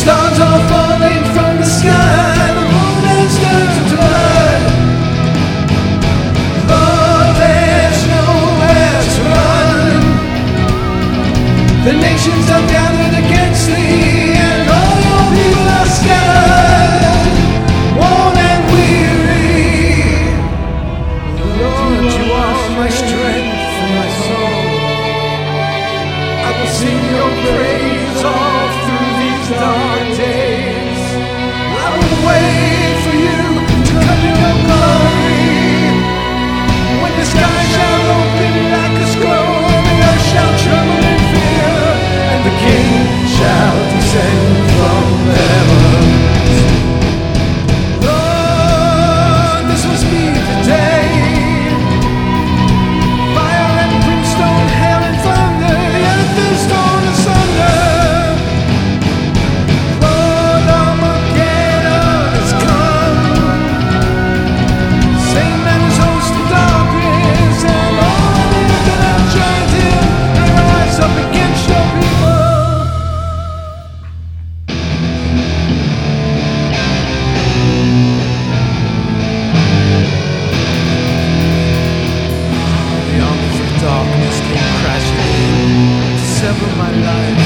Stars. of my life.